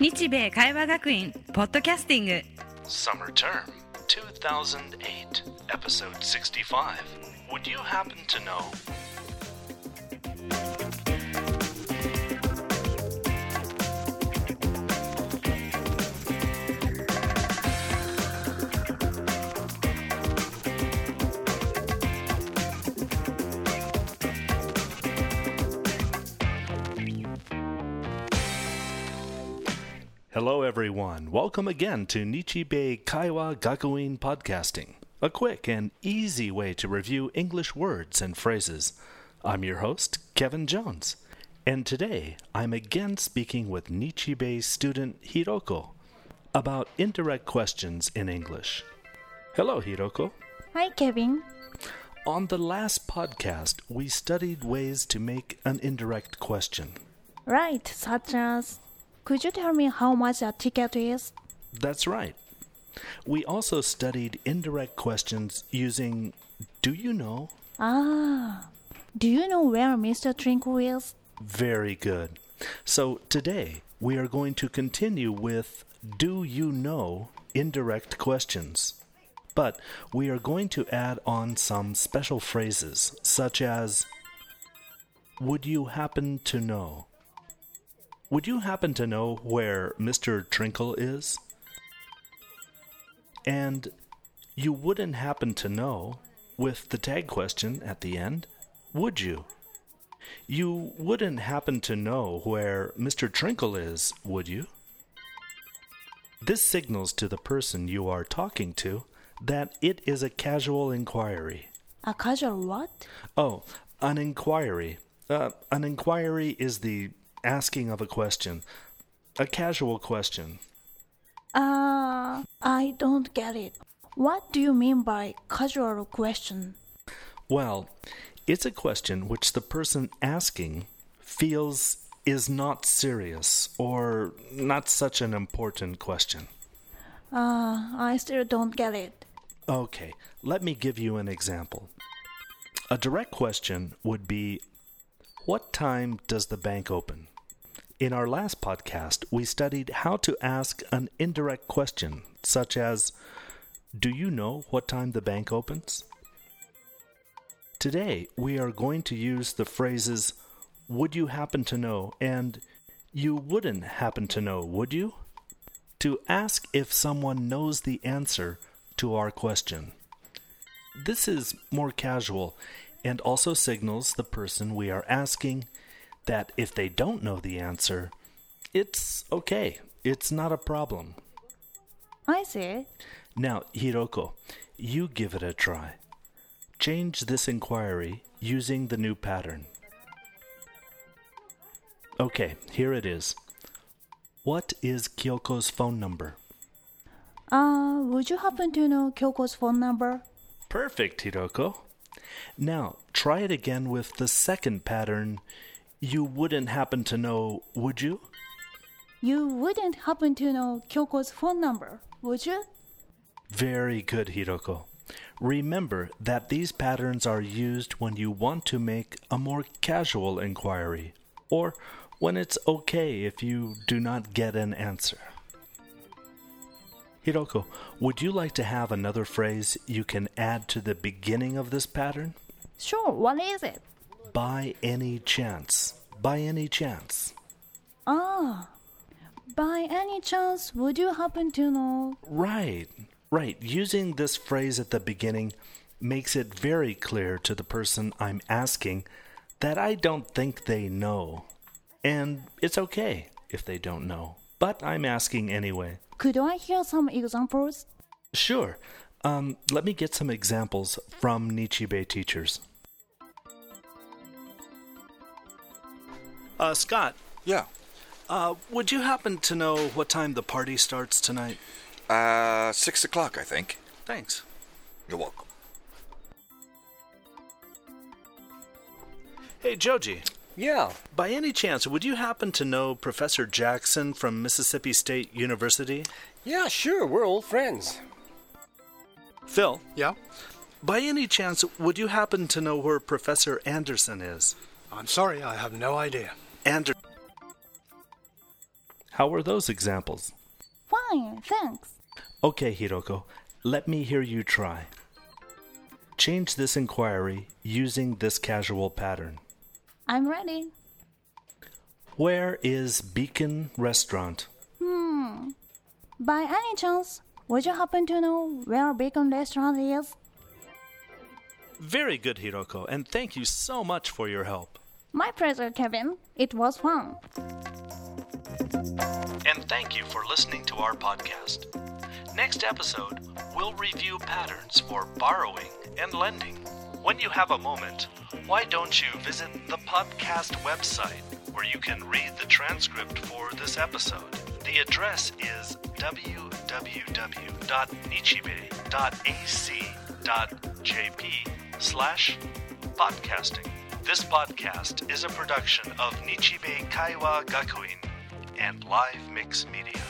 日米会話学院ポッドキャスティング Summer Term 2008, Episode 65. Would you happen to know? Hello, everyone. Welcome again to Nichibei Kaiwa Gakuin Podcasting, a quick and easy way to review English words and phrases. I'm your host, Kevin Jones, and today I'm again speaking with Nichibei student Hiroko about indirect questions in English. Hello, Hiroko. Hi, Kevin. On the last podcast, we studied ways to make an indirect question. Right, such as Could you tell me how much a ticket is? That's right. We also studied indirect questions using Do you know? Ah, do you know where Mr. Twinkle is? Very good. So today we are going to continue with Do you know indirect questions. But we are going to add on some special phrases, such as Would you happen to know? Would you happen to know where Mr. Trinkle is? And you wouldn't happen to know with the tag question at the end, would you? You wouldn't happen to know where Mr. Trinkle is, would you? This signals to the person you are talking to that it is a casual inquiry. A casual what? Oh, an inquiry. Uh, an inquiry is the asking of a question, a casual question. Uh, I don't get it. What do you mean by casual question? Well, it's a question which the person asking feels is not serious or not such an important question. Uh, I still don't get it. Okay, let me give you an example. A direct question would be What time does the bank open? In our last podcast, we studied how to ask an indirect question, such as Do you know what time the bank opens? Today, we are going to use the phrases Would you happen to know and You wouldn't happen to know, would you? to ask if someone knows the answer to our question. This is more casual and also signals the person we are asking that if they don't know the answer, it's okay. It's not a problem. I see. Now, Hiroko, you give it a try. Change this inquiry using the new pattern. Okay, here it is. What is Kyoko's phone number? Uh, would you happen to know Kyoko's phone number? Perfect, Hiroko. Now, try it again with the second pattern. You wouldn't happen to know, would you? You wouldn't happen to know Kyoko's phone number, would you? Very good, Hiroko. Remember that these patterns are used when you want to make a more casual inquiry, or when it's okay if you do not get an answer. Hiroko, would you like to have another phrase you can add to the beginning of this pattern? Sure, what is it? By any chance. By any chance. Ah, by any chance, would you happen to know? Right, right. Using this phrase at the beginning makes it very clear to the person I'm asking that I don't think they know. And it's okay if they don't know. But I'm asking anyway. Could I hear some examples? Sure. Um, let me get some examples from Nichibei teachers. Uh, Scott, Yeah. uh, would you happen to know what time the party starts tonight? Uh, six o'clock, I think. Thanks. You're welcome. Hey, Joji, Yeah. by any chance, would you happen to know Professor Jackson from Mississippi State University? Yeah, sure. We're old friends. Phil, Yeah? by any chance, would you happen to know where Professor Anderson is? I'm sorry, I have no idea. Ander- How were those examples? Fine, thanks. Okay, Hiroko, let me hear you try. Change this inquiry using this casual pattern. I'm ready. Where is Beacon Restaurant? Hmm. By any chance, would you happen to know where Beacon Restaurant is? Very good, Hiroko, and thank you so much for your help. My pleasure, Kevin. It was fun. And thank you for listening to our podcast. Next episode, we'll review patterns for borrowing and lending. When you have a moment, why don't you visit the podcast website where you can read the transcript for this episode? The address is www.nichibei.ac.jp slash podcasting. This podcast is a production of Nichibei Kaiwa Gakuin and Live Mix Media.